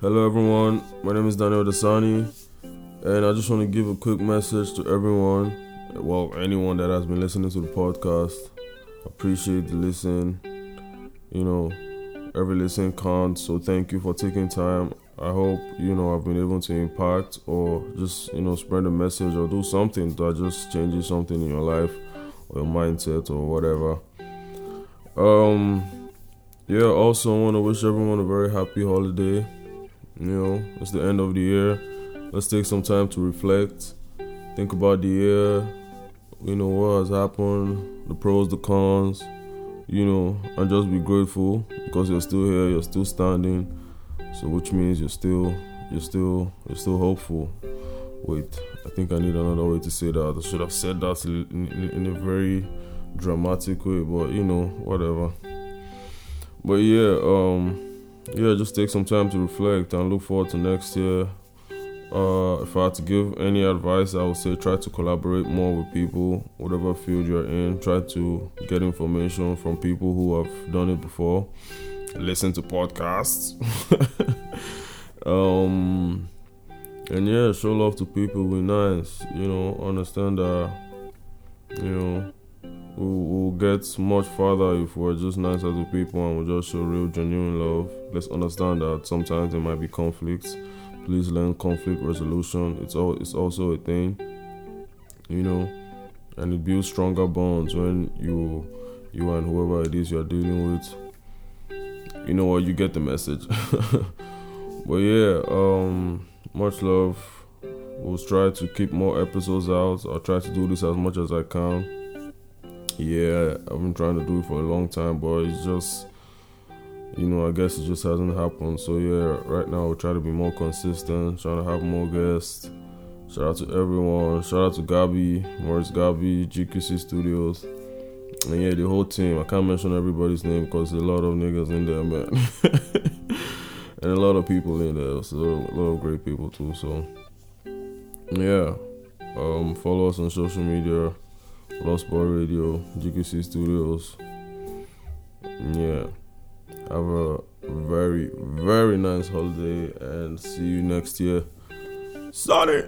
Hello, everyone. My name is Daniel D'asani, and I just want to give a quick message to everyone. Well, anyone that has been listening to the podcast, appreciate the listen. You know, every listen counts, so thank you for taking time. I hope you know I've been able to impact or just you know spread a message or do something that just changes something in your life or your mindset or whatever. Um, yeah. Also, I want to wish everyone a very happy holiday. You know, it's the end of the year. Let's take some time to reflect, think about the year, you know, what has happened, the pros, the cons, you know, and just be grateful because you're still here, you're still standing. So which means you're still you're still you're still hopeful. Wait, I think I need another way to say that. I should have said that in, in, in a very dramatic way, but you know, whatever. But yeah, um yeah, just take some time to reflect and look forward to next year. Uh, if I had to give any advice, I would say try to collaborate more with people, whatever field you're in. Try to get information from people who have done it before. Listen to podcasts. um, and yeah, show love to people. Be nice. You know, understand that. You know, we'll, we'll get much farther if we're just nice as people and we just show real, genuine love. Let's understand that sometimes there might be conflicts. Please learn conflict resolution. It's all it's also a thing, you know, and it builds stronger bonds when you you and whoever it is you're dealing with. You know what? You get the message. but yeah, um, much love. We'll try to keep more episodes out. I'll try to do this as much as I can yeah, I've been trying to do it for a long time, but it's just, you know, I guess it just hasn't happened. So yeah, right now we'll try to be more consistent, trying to have more guests. Shout out to everyone. Shout out to Gabi, Morris Gabi, GQC Studios. And yeah, the whole team. I can't mention everybody's name because there's a lot of niggas in there, man. and a lot of people in there. So a lot of great people too. So yeah. Um, follow us on social media. Lost Boy Radio, GQC Studios. Yeah. Have a very, very nice holiday and see you next year. Sonny!